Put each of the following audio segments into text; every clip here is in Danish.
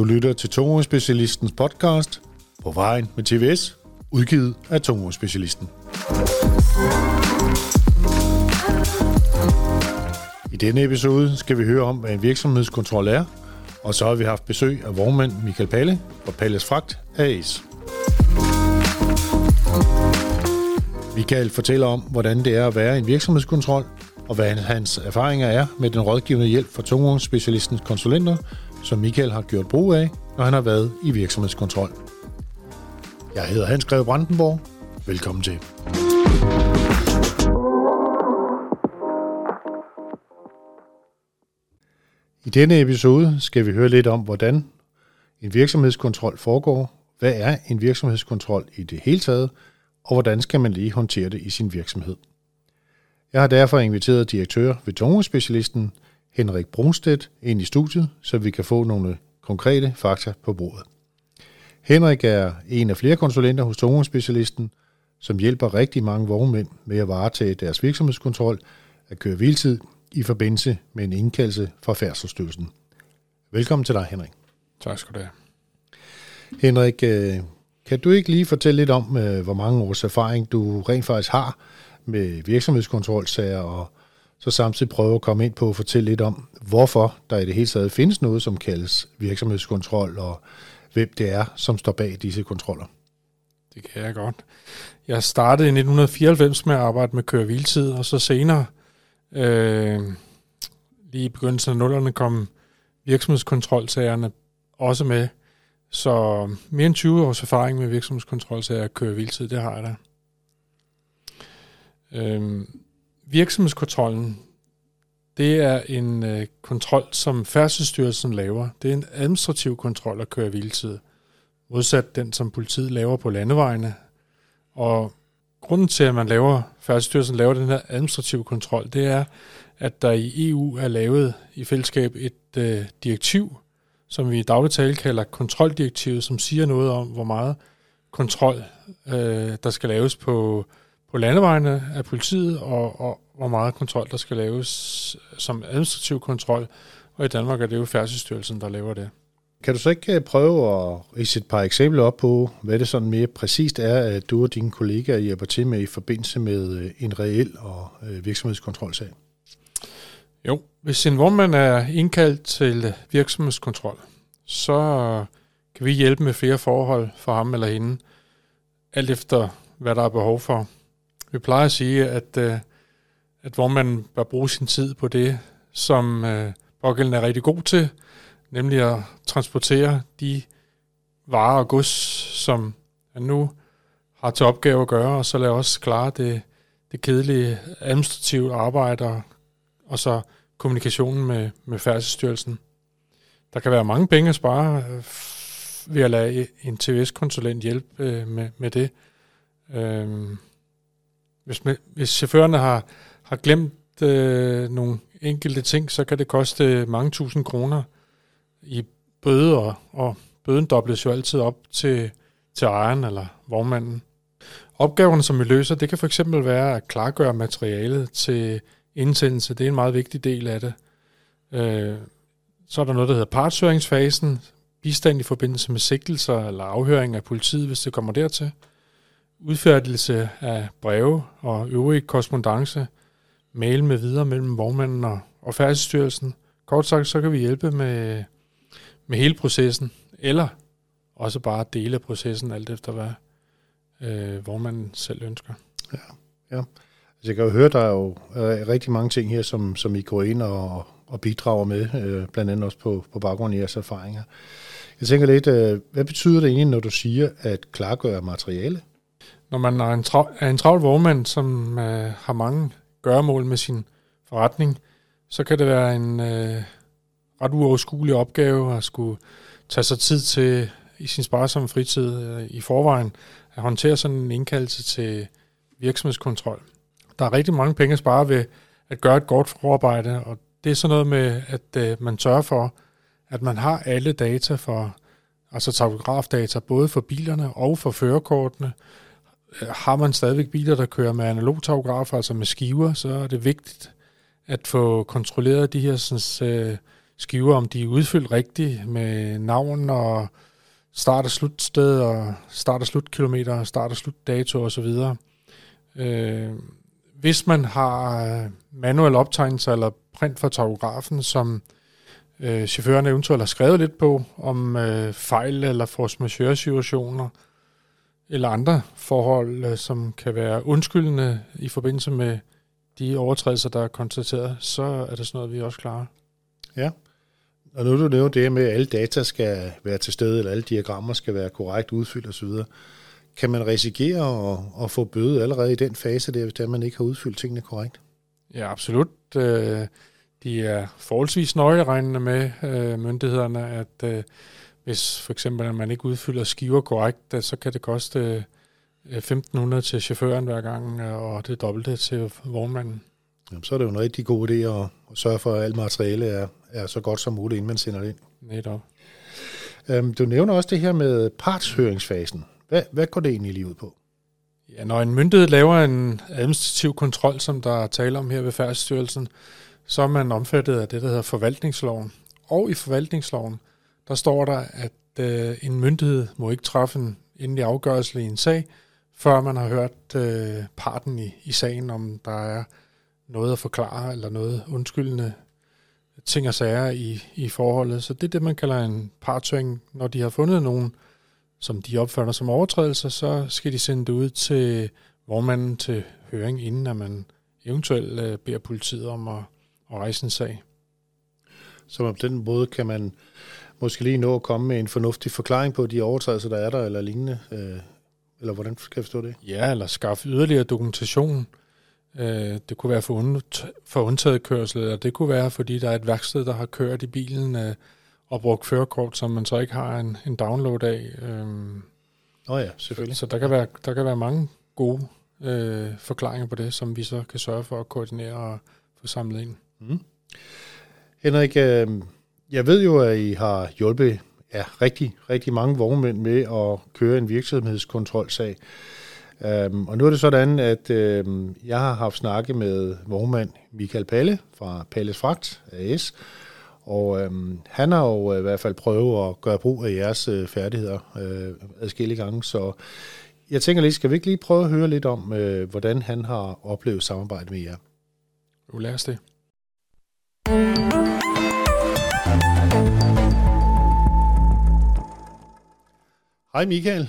Du lytter til Tungvognsspecialistens podcast på vejen med TVS, udgivet af Tungvognsspecialisten. I denne episode skal vi høre om, hvad en virksomhedskontrol er, og så har vi haft besøg af vognmand Michael Palle fra Palles Fragt AS. Michael fortæller om, hvordan det er at være en virksomhedskontrol, og hvad hans erfaringer er med den rådgivende hjælp fra tungvognsspecialistens konsulenter, som Michael har gjort brug af, når han har været i virksomhedskontrol. Jeg hedder Hans Greve Brandenborg. Velkommen til. I denne episode skal vi høre lidt om, hvordan en virksomhedskontrol foregår, hvad er en virksomhedskontrol i det hele taget, og hvordan skal man lige håndtere det i sin virksomhed. Jeg har derfor inviteret direktør ved Tungespecialisten, Henrik Brunstedt, ind i studiet, så vi kan få nogle konkrete fakta på bordet. Henrik er en af flere konsulenter hos Tungespecialisten, som hjælper rigtig mange vognmænd med at varetage deres virksomhedskontrol at køre hviltid i forbindelse med en indkaldelse fra Færdselsstyrelsen. Velkommen til dig, Henrik. Tak skal du have. Henrik, øh, kan du ikke lige fortælle lidt om, øh, hvor mange års erfaring du rent faktisk har med virksomhedskontrolsager, og så samtidig prøve at komme ind på at fortælle lidt om, hvorfor der i det hele taget findes noget, som kaldes virksomhedskontrol, og hvem det er, som står bag disse kontroller. Det kan jeg godt. Jeg startede i 1994 med at arbejde med køre og så senere, øh, lige i begyndelsen af nullerne, kom virksomhedskontrolsagerne også med. Så mere end 20 års erfaring med virksomhedskontrolsager og køre det har jeg da. Øh, virksomhedskontrollen, det er en øh, kontrol, som Færdselsstyrelsen laver. Det er en administrativ kontrol at køre hviletid, modsat den, som politiet laver på landevejene. Og grunden til, at man laver, Færdselsstyrelsen laver den her administrative kontrol, det er, at der i EU er lavet i fællesskab et øh, direktiv, som vi i daglig tale kalder kontroldirektivet, som siger noget om, hvor meget kontrol øh, der skal laves på, på landevejene af politiet, og, og hvor meget kontrol der skal laves som administrativ kontrol. Og i Danmark er det jo Færdselsstyrelsen, der laver det. Kan du så ikke øh, prøve at rise et par eksempler op på, hvad det sådan mere præcist er, at du og dine kollegaer hjælper til med i forbindelse med øh, en reel og øh, virksomhedskontrolsag? Jo, hvis en vognmand er indkaldt til virksomhedskontrol, så kan vi hjælpe med flere forhold for ham eller hende, alt efter hvad der er behov for. Vi plejer at sige, at, øh, at man bør bruge sin tid på det, som øh, pågældende er rigtig god til, nemlig at transportere de varer og gods, som han nu har til opgave at gøre, og så lad os klare det, det kedelige administrative arbejde, og så kommunikationen med, med færdselsstyrelsen. Der kan være mange penge at spare øh, ved at lade en TVS-konsulent hjælpe øh, med, med det. Øhm, hvis, hvis chaufførerne har, har glemt øh, nogle enkelte ting, så kan det koste mange tusind kroner i bøde, og, og bøden dobles jo altid op til, til ejeren eller vognmanden. Opgaverne, som vi løser, det kan for eksempel være at klargøre materialet til indsendelse. Det er en meget vigtig del af det. Øh, så er der noget, der hedder partshøringsfasen, bistand i forbindelse med sigtelser eller afhøring af politiet, hvis det kommer dertil. Udfærdelse af breve og øvrig korrespondence, mail med videre mellem vognmanden og, og færdselsstyrelsen. Kort sagt, så kan vi hjælpe med med hele processen, eller også bare dele af processen, alt efter hvad øh, vognmanden selv ønsker. Ja, ja. Altså, jeg kan jo høre, der er jo øh, rigtig mange ting her, som, som I går ind og, og bidrager med, øh, blandt andet også på, på baggrund af jeres erfaringer. Jeg tænker lidt, øh, hvad betyder det egentlig, når du siger at klargøre materiale? Når man er en, tra- er en travl vognmand, som øh, har mange gøremål med sin forretning, så kan det være en, øh, ret uoverskuelig opgave at skulle tage sig tid til i sin sparsomme fritid øh, i forvejen at håndtere sådan en indkaldelse til virksomhedskontrol. Der er rigtig mange penge at spare ved at gøre et godt forarbejde, og det er sådan noget med, at øh, man sørger for, at man har alle data for, altså tagografdata, både for bilerne og for førerkortene. Øh, har man stadigvæk biler, der kører med analog altså med skiver, så er det vigtigt at få kontrolleret de her sådan, øh, skiver, om de er udfyldt rigtigt med navn og start- og slutsted og start- og slutkilometer, start- og slutdato osv. Øh, hvis man har øh, manuel optegnelser eller print fra tachografen, som øh, chaufføren eventuelt har skrevet lidt på, om øh, fejl eller force majeure situationer, eller andre forhold, øh, som kan være undskyldende i forbindelse med de overtrædelser, der er konstateret, så er det sådan noget, vi også klarer. Ja, og nu du nævnt det med, at alle data skal være til stede, eller alle diagrammer skal være korrekt udfyldt osv. Kan man risikere at, at få bøde allerede i den fase der, hvis man ikke har udfyldt tingene korrekt? Ja, absolut. Øh, de er forholdsvis nøjeregnende med øh, myndighederne, at hvis for eksempel at man ikke udfylder skiver korrekt, så kan det koste 1.500 til chaufføren hver gang, og det dobbelte til vognmanden. Jamen, så er det jo en rigtig god idé at, at sørge for, at alt materiale er, er så godt som muligt, inden man sender det ind. Netop. Øhm, du nævner også det her med partshøringsfasen. Hvad, hvad går det egentlig lige ud på? Ja, når en myndighed laver en administrativ kontrol, som der er tale om her ved Færdsstyrelsen, så er man omfattet af det, der hedder forvaltningsloven. Og i forvaltningsloven, der står der, at øh, en myndighed må ikke træffe en endelig afgørelse i en sag, før man har hørt øh, parten i, i sagen, om der er noget at forklare, eller noget undskyldende ting og sager i, i forholdet. Så det er det, man kalder en partshøring. Når de har fundet nogen, som de opfatter som overtrædelser, så skal de sende det ud til vormanden til høring, inden at man eventuelt øh, beder politiet om at, at rejse en sag. Så på den måde kan man måske lige nå at komme med en fornuftig forklaring på de overtrædelser, der er der, eller lignende? Øh, eller hvordan skal jeg forstå det? Ja, eller skaffe yderligere dokumentation. Øh, det kunne være for, und, for undtaget kørsel, eller det kunne være, fordi der er et værksted, der har kørt i bilen øh, og brugt førerkort, som man så ikke har en, en download af. Øh, oh ja, selvfølgelig. Så der kan være, der kan være mange gode øh, forklaringer på det, som vi så kan sørge for at koordinere og få samlet ind. Mm. Henrik, øh, jeg ved jo, at I har hjulpet ja, rigtig, rigtig mange vognmænd med at køre en virksomhedskontrolsag. Um, og nu er det sådan, at um, jeg har haft snakke med vognmand Michael Palle fra Palles Fragt AS, og um, han har jo øh, i hvert fald prøvet at gøre brug af jeres uh, færdigheder uh, adskillige gange, så jeg tænker lige, skal vi ikke lige prøve at høre lidt om, uh, hvordan han har oplevet samarbejdet med jer? Jo, lad os det. Hej Michael.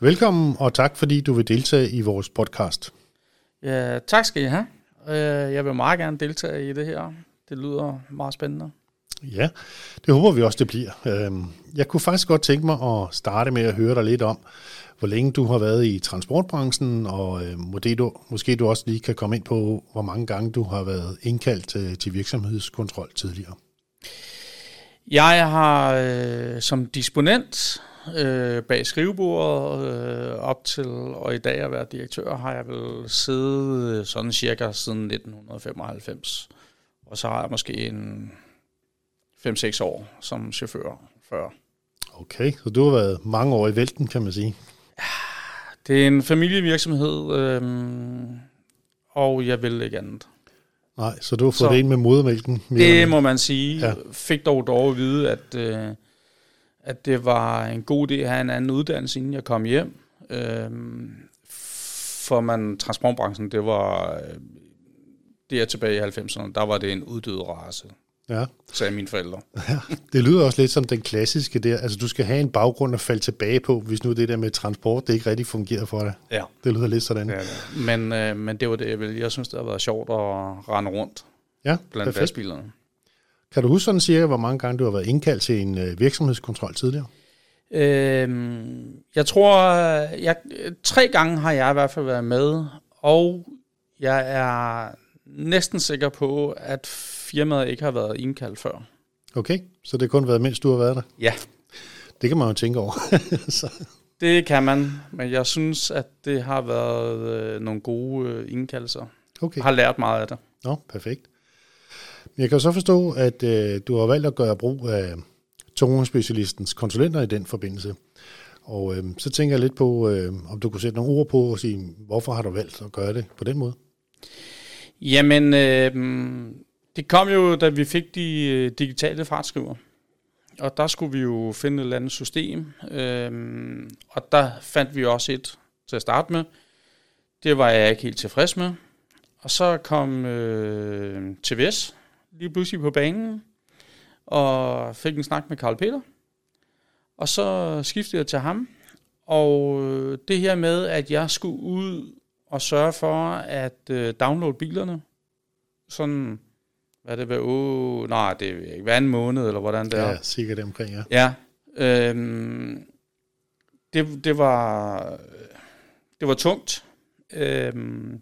Velkommen, og tak fordi du vil deltage i vores podcast. Ja, tak skal I have. Øh, jeg vil meget gerne deltage i det her. Det lyder meget spændende. Ja, det håber vi også, det bliver. Øhm, jeg kunne faktisk godt tænke mig at starte med at høre dig lidt om, hvor længe du har været i transportbranchen, og øh, måske, du, måske du også lige kan komme ind på, hvor mange gange du har været indkaldt til, til virksomhedskontrol tidligere. Jeg har øh, som disponent øh, bag skrivebordet øh, op til, og i dag at være direktør, har jeg vel siddet øh, sådan cirka siden 1995. Og så har jeg måske en 5-6 år som chauffør før. Okay, så du har været mange år i vælten, kan man sige. Det er en familievirksomhed, øh, og jeg vil ikke andet. Nej, så du har fået så, det ind med modermælken? Det må man sige. Ja. Fik dog dog at vide, at, øh, at det var en god idé at have en anden uddannelse, inden jeg kom hjem. Øh, for man, transportbranchen, det var, øh, det er tilbage i 90'erne, der var det en uddød race. Ja. Sagde mine forældre. Ja, det lyder også lidt som den klassiske der. Altså, du skal have en baggrund at falde tilbage på, hvis nu det der med transport, det ikke rigtig fungerer for dig. Ja. Det lyder lidt sådan. Ja, ja. Men, øh, men det var det, jeg ville. Jeg synes, det har været sjovt at rende rundt ja, blandt lastbilerne. Kan du huske sådan cirka, hvor mange gange du har været indkaldt til en øh, virksomhedskontrol tidligere? Øhm, jeg tror, jeg, tre gange har jeg i hvert fald været med, og jeg er næsten sikker på, at firmaet ikke har været indkaldt før. Okay, så det har kun været, mens du har været der? Ja. Det kan man jo tænke over. så. Det kan man, men jeg synes, at det har været øh, nogle gode øh, indkaldelser. Okay. Jeg har lært meget af det. Nå, perfekt. Jeg kan så forstå, at øh, du har valgt at gøre brug af tungespecialistens konsulenter i den forbindelse. Og øh, så tænker jeg lidt på, øh, om du kunne sætte nogle ord på og sige, hvorfor har du valgt at gøre det på den måde? Jamen, øh, Det kom jo, da vi fik de øh, digitale fartskriver. Og der skulle vi jo finde et eller andet system. Øh, og der fandt vi også et til at starte med. Det var jeg ikke helt tilfreds med. Og så kom øh, TVS lige pludselig på banen, og fik en snak med Karl Peter. Og så skiftede jeg til ham. Og øh, det her med, at jeg skulle ud og sørge for at øh, downloade bilerne, sådan, hvad det, hver uge? Nej, det er ikke hver anden måned, eller hvordan det er. Ja, sikkert omkring, ja. Ja. Øhm, det, det, var, det var tungt. Øhm,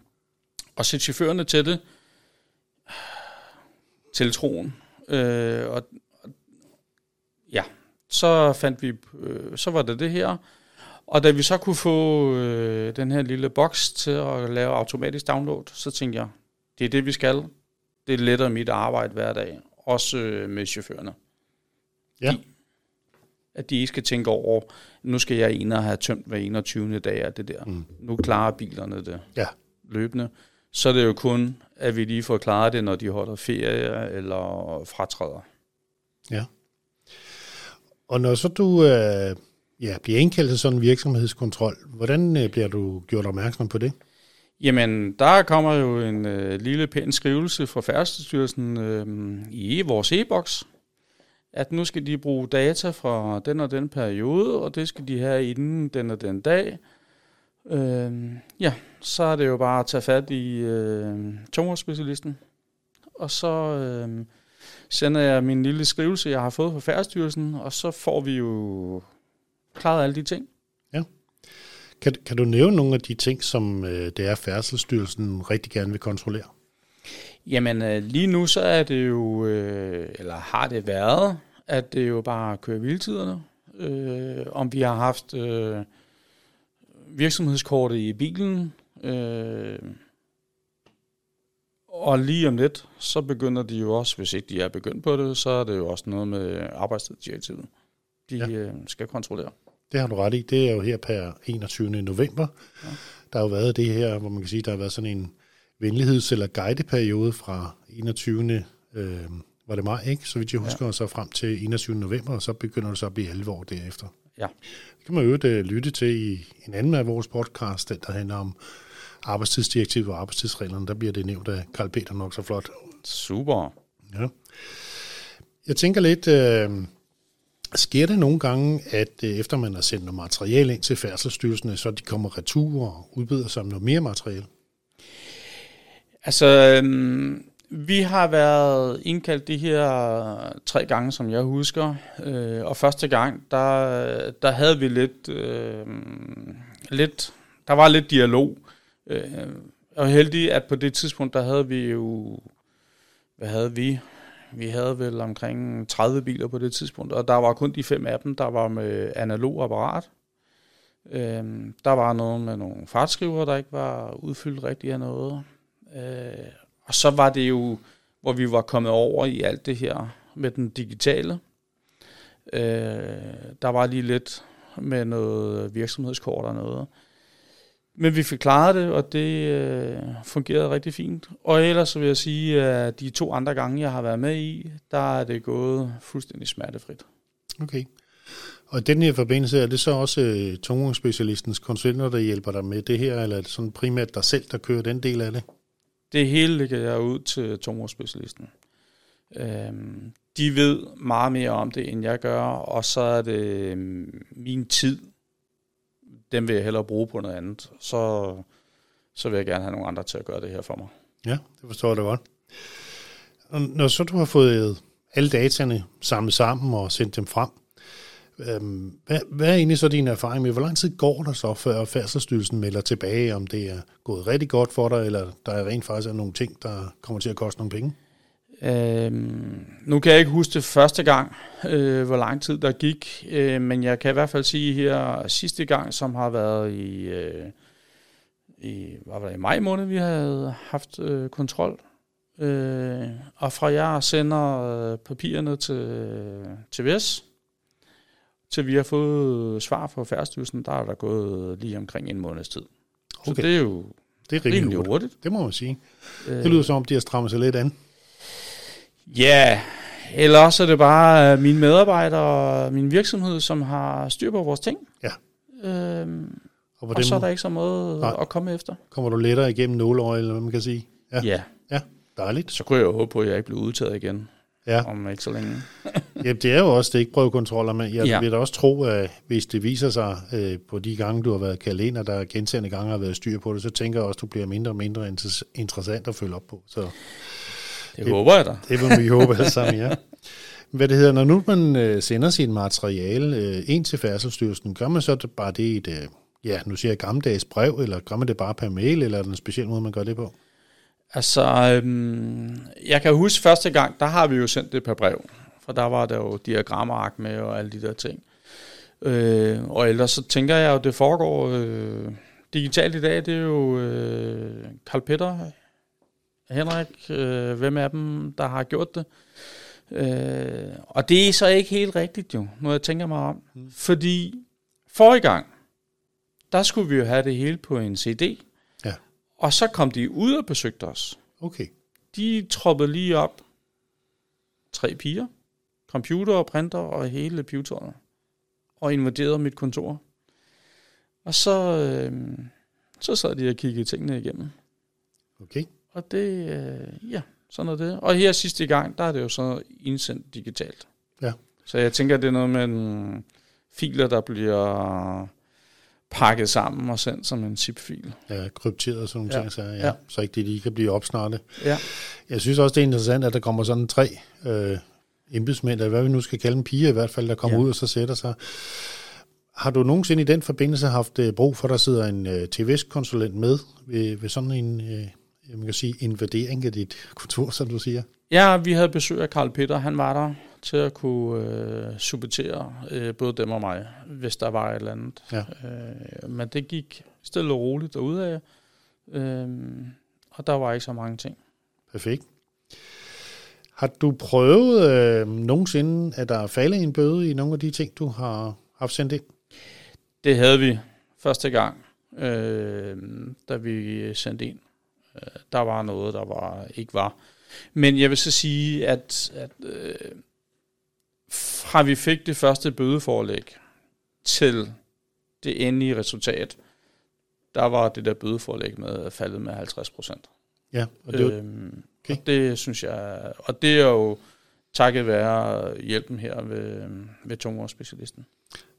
at sætte chaufførerne til det. Tiltroen. Øh, og, og, ja, så fandt vi, øh, så var det det her. Og da vi så kunne få øh, den her lille boks til at lave automatisk download, så tænkte jeg, det er det, vi skal. Det letter mit arbejde hver dag. Også øh, med chaufførerne. Ja. De, at de ikke skal tænke over, nu skal jeg ind og have tømt hver 21. dag af det der. Mm. Nu klarer bilerne det Ja. løbende. Så er det jo kun, at vi lige får klaret det, når de holder ferie eller fratræder. Ja. Og når så du øh, ja, bliver indkaldt til sådan en virksomhedskontrol, hvordan øh, bliver du gjort opmærksom på det? Jamen, der kommer jo en øh, lille pæn skrivelse fra Færdselsstyrelsen øh, i vores e-boks, at nu skal de bruge data fra den og den periode, og det skal de have inden den og den dag. Øh, ja, så er det jo bare at tage fat i øh, tungvognsspecialisten, og så øh, sender jeg min lille skrivelse, jeg har fået fra Færdselsstyrelsen, og så får vi jo klaret alle de ting. Kan, kan du nævne nogle af de ting, som øh, det er Færdselsstyrelsen rigtig gerne vil kontrollere? Jamen øh, lige nu så er det jo, øh, eller har det været, at det jo bare kører hviletiderne. Øh, om vi har haft øh, virksomhedskortet i bilen. Øh, og lige om lidt, så begynder de jo også, hvis ikke de er begyndt på det, så er det jo også noget med arbejdstidsdirektivet. De Ja. øh, skal kontrollere. Det har du ret i. Det er jo her per 21. november. Ja. Der har jo været det her, hvor man kan sige, der har været sådan en venligheds- eller guideperiode fra 21. Øh, var det maj, ikke? Så vidt jeg husker, ja. og så frem til 21. november, og så begynder det så at blive alvor derefter. Ja. Det kan man jo øh, lytte til i en anden af vores podcast, den der handler om arbejdstidsdirektivet og arbejdstidsreglerne. Der bliver det nævnt af Karl Peter nok så flot. Super. Ja. Jeg tænker lidt, øh, sker det nogle gange, at øh, efter man har sendt noget materiale ind til færdselsstyrelserne, så de kommer retur og udbyder sig om noget mere materiale? Altså, øhm, vi har været indkaldt de her tre gange, som jeg husker. Øh, og første gang, der, der havde vi lidt, øh, lidt, der var lidt dialog. Øh, og heldig, at på det tidspunkt, der havde vi jo, hvad havde vi? Vi havde vel omkring 30 biler på det tidspunkt, og der var kun de fem af dem, der var med analog apparat. Øhm, der var noget med nogle fartskriver, der ikke var udfyldt rigtigt af noget. Øh, og så var det jo, hvor vi var kommet over i alt det her med den digitale. Øh, der var lige lidt med noget virksomhedskort og noget. Men vi fik klaret det, og det øh, fungerede rigtig fint. Og ellers så vil jeg sige, at de to andre gange, jeg har været med i, der er det gået fuldstændig smertefrit. Okay. Og i den her forbindelse, er det så også øh, tungvognsspecialistens konsulenter, der hjælper dig med det her, eller er det sådan primært dig selv, der kører den del af det? Det hele ligger jeg ud til tumorspecialisten. Øhm, de ved meget mere om det, end jeg gør, og så er det øhm, min tid, den vil jeg hellere bruge på noget andet. Så, så vil jeg gerne have nogle andre til at gøre det her for mig. Ja, det forstår jeg da godt. Og når så du har fået alle dataene samlet sammen og sendt dem frem, øhm, hvad, hvad er egentlig så din erfaring med, hvor lang tid går der så, før Færdselsstyrelsen melder tilbage, om det er gået rigtig godt for dig, eller der er rent faktisk er nogle ting, der kommer til at koste nogle penge? Øhm, nu kan jeg ikke huske det første gang, øh, hvor lang tid der gik, øh, men jeg kan i hvert fald sige her sidste gang, som har været i, øh, i, hvad var det, i maj måned, vi havde haft øh, kontrol. Øh, og fra jeg sender øh, papirerne til, til VS, til vi har fået svar fra Færdsstyrelsen, der er der gået lige omkring en måneds tid. Så Okay. det er jo Det er rimelig hurtigt. hurtigt. Det må man sige. Øh, Det lyder som om, de har strammet sig lidt an. Ja, eller også er det bare øh, mine medarbejdere og min virksomhed, som har styr på vores ting. Ja. Øhm, Og, og så er der ikke så meget Nej. at komme efter. kommer du lettere igennem nåleøje, eller hvad man kan sige. Ja. Ja. Ja, dejligt. Så kunne jeg jo håbe på, at jeg ikke blev udtaget igen Ja. om ikke så længe. Ja, det er jo også stikprøvekontroller, men jeg Ja. vil da også tro, at hvis det viser sig øh, på de gange, du har været kaldt ind, og der gentagende gange har været styr på det, så tænker jeg også, at du bliver mindre og mindre inter- interessant at følge op på. Så Det håber jeg da. det vil vi håbe alle sammen, ja. Hvad det hedder, når nu man øh, sender sit materiale øh, ind til Færdselsstyrelsen, gør man så det bare det i et, øh, ja, nu siger jeg gammeldags brev, eller gør man det bare per mail, eller er der en speciel måde, man gør det på? Altså, øhm, jeg kan huske første gang, der har vi jo sendt det per brev. For der var der jo diagrammark med og alle de der ting. Øh, og ellers så tænker jeg jo, det foregår øh, digitalt i dag. Det er jo øh, Karl Peter, Henrik, øh, hvem af dem, der har gjort det. Øh, og det er så ikke helt rigtigt jo, når jeg tænker mig om. Mm. Fordi forrige gang, der skulle vi jo have det hele på en CD. Og så kom de ud og besøgte os. Okay. De troppede lige op. Tre piger. Computer og printer og hele pivetøjet. Og invaderede mit kontor. Og så, øh, så sad de og kiggede tingene igennem. Okay. Og det, øh, ja, sådan er det. Og her sidste gang, der er det jo så indsendt digitalt. Ja. Så jeg tænker, det er noget med en filer, der bliver pakket sammen og sendt som en zip-fil. Ja, krypteret og sådan nogle Ja. ting, så, ja. Ja. så ikke det lige kan blive opsnartet. Ja. Jeg synes også, det er interessant, at der kommer sådan tre øh, embedsmænd, eller hvad vi nu skal kalde dem, piger i hvert fald, der kommer ja. ud og så sætter sig. Har du nogensinde i den forbindelse haft øh, brug for, at der sidder en øh, TVS-konsulent med ved, ved sådan en, øh, man kan sige, invadering af dit kontor, som du siger? Ja, vi havde besøg af Karl Peter. Han var der til at kunne øh, supportere øh, både dem og mig, hvis der var et eller andet. Ja. Øh, men det gik stille og roligt derudad. Øh, og der var ikke så mange ting. Perfekt. Har du prøvet øh, nogensinde, at der er faldet en bøde i nogle af de ting, du har haft sendt ind? Det havde vi første gang, øh, da vi sendte ind. Øh, der var noget, der var ikke var. Men jeg vil så sige, at, at øh, fra vi fik det første bødeforlæg til det endelige resultat, der var det der bødeforlæg med faldet med 50 procent. Ja, og det, øh, Øhm, okay. og det synes jeg, og det er jo takket være hjælpen her ved, ved tungvognsspecialisten.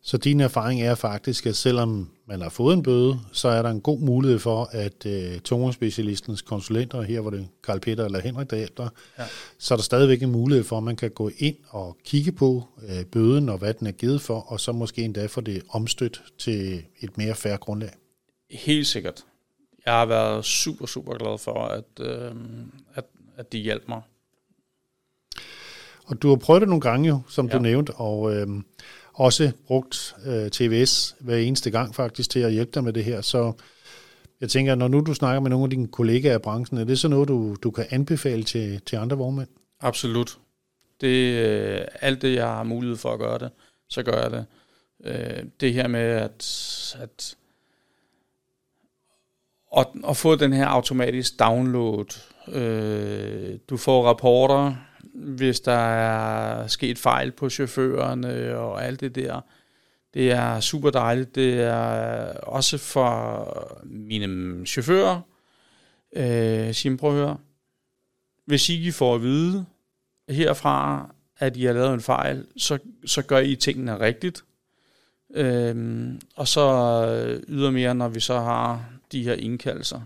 Så din erfaring er faktisk, at selvom man har fået en bøde, så er der en god mulighed for, at øh, tungvognsspecialistens konsulenter, her hvor det er Karl Peter eller Henrik, der hjælper, Ja. så er der stadigvæk en mulighed for, at man kan gå ind og kigge på øh, bøden og hvad den er givet for, og så måske endda få det omstødt til et mere færre grundlag. Helt sikkert. Jeg har været super, super glad for, at, øh, at, at de hjalp mig. Og du har prøvet det nogle gange jo, som. Ja. du nævnte, og øh, også brugt øh, TVS hver eneste gang faktisk til at hjælpe dig med det her. Så jeg tænker, når nu du snakker med nogle af dine kollegaer i branchen, er det så noget, du, du kan anbefale til, til andre vognmænd? Absolut. Det, øh, alt det, jeg har mulighed for at gøre det, så gør jeg det. Øh, det her med at, at, at, at få den her automatisk download. Øh, du får rapporter, hvis der er sket fejl på chaufførerne øh, og alt det der. Det er super dejligt. Det er også for mine chauffører. Øh, sige, prøv at høre. Hvis I får at vide herfra, at I har lavet en fejl, så, så gør I tingene rigtigt. Øhm, og så ydermere, når vi så har de her indkaldelser,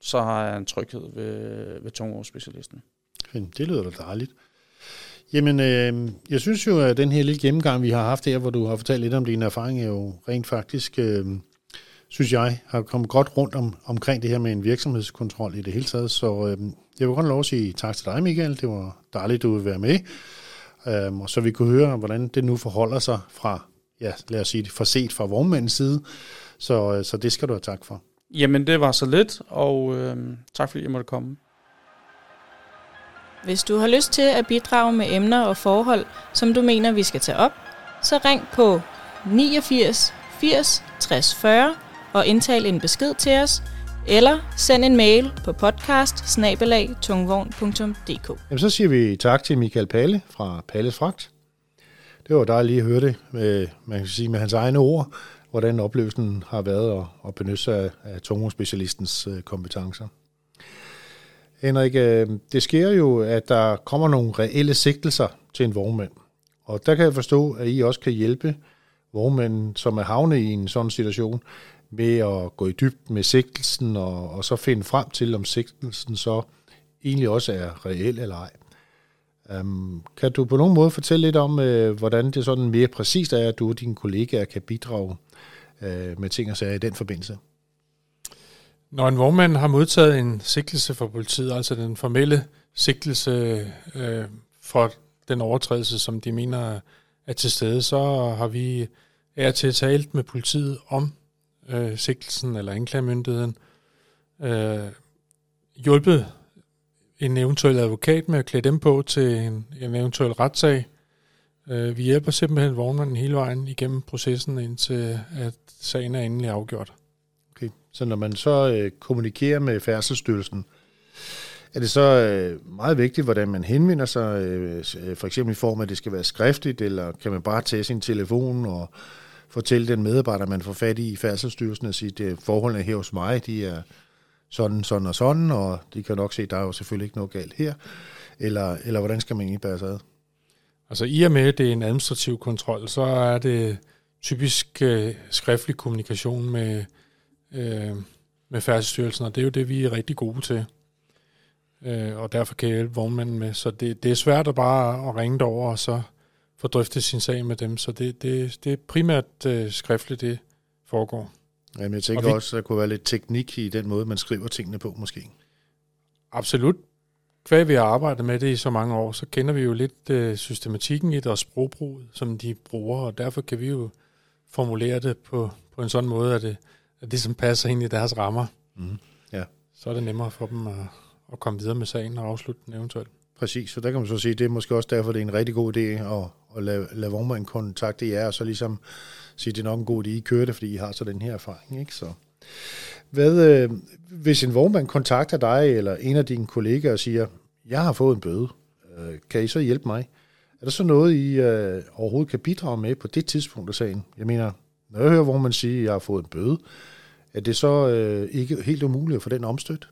så har jeg en tryghed ved, ved tungårsspecialisten. Fint, Det lyder da dejligt. Jamen, øh, jeg synes jo, at den her lille gennemgang, vi har haft her, hvor du har fortalt lidt om dine erfaringer, jo rent faktisk, øh, synes jeg, har kommet godt rundt om, omkring det her med en virksomhedskontrol i det hele taget. Så øh, jeg vil godt lov at sige tak til dig, Michael. Det var dejligt, du ville være med. Øh, og så vi kunne høre, hvordan det nu forholder sig fra, ja, lad os sige det, forset fra vognmandens side. Så, øh, så det skal du have tak for. Jamen, det var så lidt, og øh, tak fordi jeg måtte komme. Hvis du har lyst til at bidrage med emner og forhold, som du mener, vi skal tage op, så ring på 89 80 60 40 og indtal en besked til os, eller send en mail på podcast Jamen, så siger vi tak til Michael Palle fra Palles Fragt. Det var dejligt lige at høre det, med, man kan sige med hans egne ord, hvordan oplevelsen har været at, at benytte sig af, af øh, kompetencer. Henrik, øh, det sker jo, at der kommer nogle reelle sigtelser til en vognmand. Og der kan jeg forstå, at I også kan hjælpe vognmænd, som er havne i en sådan situation, med at gå i dybt med sigtelsen, og, og så finde frem til, om sigtelsen så egentlig også er reel eller ej. Um, kan du på nogen måde fortælle lidt om, uh, hvordan det sådan mere præcist er, at du og dine kollegaer kan bidrage uh, med ting og sager i den forbindelse? Når en vognmand har modtaget en sigtelse fra politiet, altså den formelle sigtelse øh, for den overtrædelse, som de mener er til stede, så har vi er til talt med politiet om øh, sigtelsen eller anklagemyndigheden, øh, hjulpet en eventuel advokat med at klæde dem på til en, en eventuel retssag. Øh, vi hjælper simpelthen vognmanden hele vejen igennem processen, indtil at sagen er endelig afgjort. Så når man så øh, kommunikerer med Færdselsstyrelsen, er det så øh, meget vigtigt, hvordan man henvender sig, øh, for eksempel i form af, at det skal være skriftligt, eller kan man bare tage sin telefon og fortælle den medarbejder, man får fat i i Færdselsstyrelsen, og sige, at forholdene her hos mig, de er sådan, sådan og sådan, og de kan nok se, at der er jo selvfølgelig ikke noget galt her. Eller, eller hvordan skal man egentlig bære sig ad? Altså i og med, at det er en administrativ kontrol, så er det typisk øh, skriftlig kommunikation med, øh, med færdselsstyrelsen, og det er jo det, vi er rigtig gode til. Øh, og derfor kan jeg hjælpe vognmanden med. Så det, det er svært at bare at ringe derover og så få drøftet sin sag med dem. Så det, det, det er primært øh, skriftligt, det foregår. Jamen, jeg tænker vi, også, at der kunne være lidt teknik i den måde, man skriver tingene på, måske. Absolut. Hvad vi har arbejdet med det i så mange år, så kender vi jo lidt øh, systematikken i det og sprogbruget, som de bruger, og derfor kan vi jo formulere det på, på en sådan måde, at det, at det som passer ind i deres rammer. Mm. Ja. Så er det nemmere for dem at, at komme videre med sagen og afslutte den eventuelt. Præcis, så der kan man så sige, det er måske også derfor, det er en rigtig god idé at, at lade, lade vognmanden kontakte jer, og så ligesom sige, det er nok en god idé, I kører det, fordi I har så den her erfaring. Ikke? Så. Hvad, øh, hvis en vognmand kontakter dig, eller en af dine kollegaer og siger, jeg har fået en bøde, øh, kan I så hjælpe mig? Er der så noget, I øh, overhovedet kan bidrage med på det tidspunkt af sagen? Jeg mener, når jeg hører, hvor man siger, at jeg har fået en bøde, er det så øh, ikke helt umuligt at få den omstødt?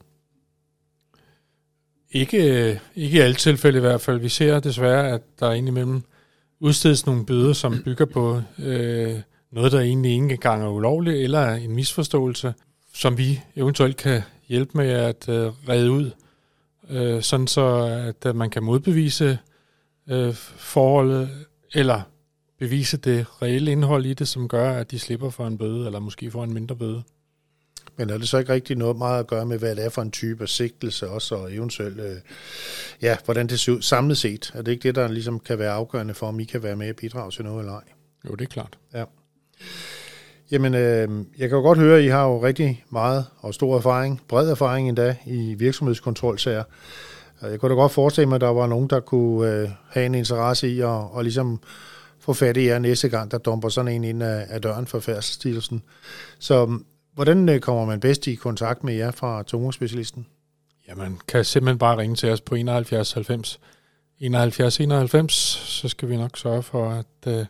Ikke, øh, ikke i alle tilfælde i hvert fald. Vi ser desværre, at der indimellem udstedes nogle bøder, som bygger på øh, noget, der egentlig ikke engang er ulovligt, eller en misforståelse, som vi eventuelt kan hjælpe med at øh, redde ud, øh, sådan så at, at man kan modbevise øh, forholdet, eller bevise det reelle indhold i det, som gør, at de slipper for en bøde, eller måske får en mindre bøde. Men er det så ikke rigtig noget meget at gøre med, hvad det er for en type af sigtelse også, og eventuelt, øh, ja, hvordan det ser ud samlet set? Er det ikke det, der ligesom kan være afgørende for, om I kan være med at bidrage til noget eller ej? Jo, det er klart. Ja. Jamen, øh, jeg kan jo godt høre, at I har jo rigtig meget og stor erfaring, bred erfaring endda i virksomhedskontrolsager. Jeg kunne da godt forestille mig, at der var nogen, der kunne øh, have en interesse i at og ligesom få fat i jer næste gang, der dumper sådan en ind af, af døren for færdselsstillelsen. Så um, hvordan øh, kommer man bedst i kontakt med jer fra tungespecialisten? Ja, man kan simpelthen bare ringe til os på 71 90 71 91, så skal vi nok sørge for, at øh,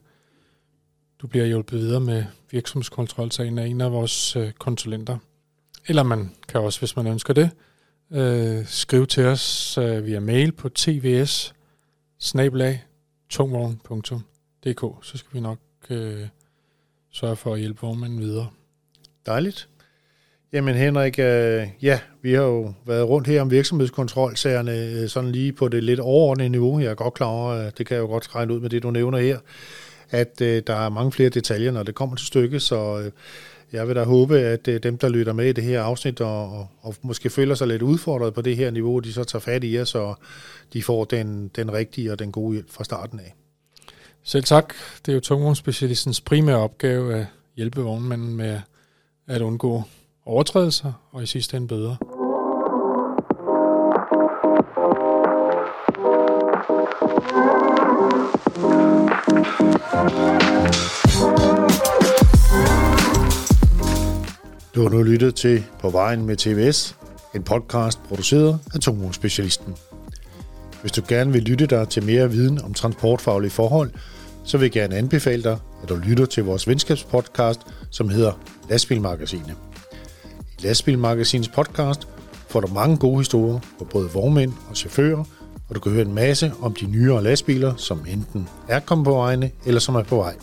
du bliver hjulpet videre med virksomhedskontrolsagen af en af vores øh, konsulenter. Eller man kan også, hvis man ønsker det, øh, skrive til os øh, via mail på tvs tungvogn.dk, så skal vi nok øh, sørge for at hjælpe vognmanden videre. Dejligt. Jamen Henrik, øh, ja, vi har jo været rundt her om virksomhedskontrolsagerne, øh, sådan lige på det lidt overordnede niveau. Jeg er godt klar over, øh, det kan jeg jo godt regne ud med det, du nævner her at øh, der er mange flere detaljer, når det kommer til stykket, så øh, jeg vil da håbe, at øh, dem, der lytter med i det her afsnit, og, og, og måske føler sig lidt udfordret på det her niveau, de så tager fat i jer, så de får den, den rigtige og den gode hjælp fra starten af. Selv tak. Det er jo tungvognsspecialistens primære opgave at hjælpe vognmanden med at undgå overtrædelser og i sidste ende bøder. Du har nu lyttet til På vejen med TVS, en podcast produceret af Tungvognsspecialisten. Hvis du gerne vil lytte dig til mere viden om transportfaglige forhold, så vil jeg gerne anbefale dig, at du lytter til vores venskabspodcast, som hedder Lastbilmagasinet. I Lastbilmagasinets podcast får du mange gode historier fra både vognmænd og chauffører, og du kan høre en masse om de nyere lastbiler, som enten er kommet på vejene eller som er på vej.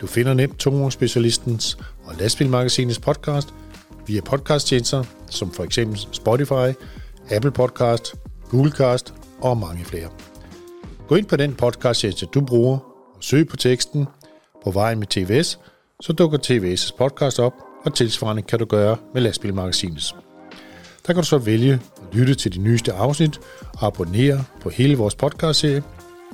Du finder nemt Tungvognsspecialistens og Lastbilmagasinets podcast via podcasttjenester som for eksempel Spotify, Apple Podcast, Googlecast og mange flere. Gå ind på den podcast du bruger, og søg på teksten på vejen med TVS, så dukker TVS' podcast op, og tilsvarende kan du gøre med Lastbilmagasinets. Der kan du så vælge at lytte til de nyeste afsnit og abonnere på hele vores podcastserie.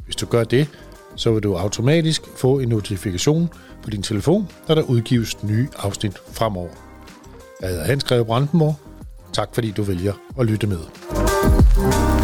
Hvis du gør det, så vil du automatisk få en notifikation på din telefon, når der udgives nye afsnit fremover. Jeg hedder Hans Greve Brandenborg. Tak fordi du vælger at lytte med. Música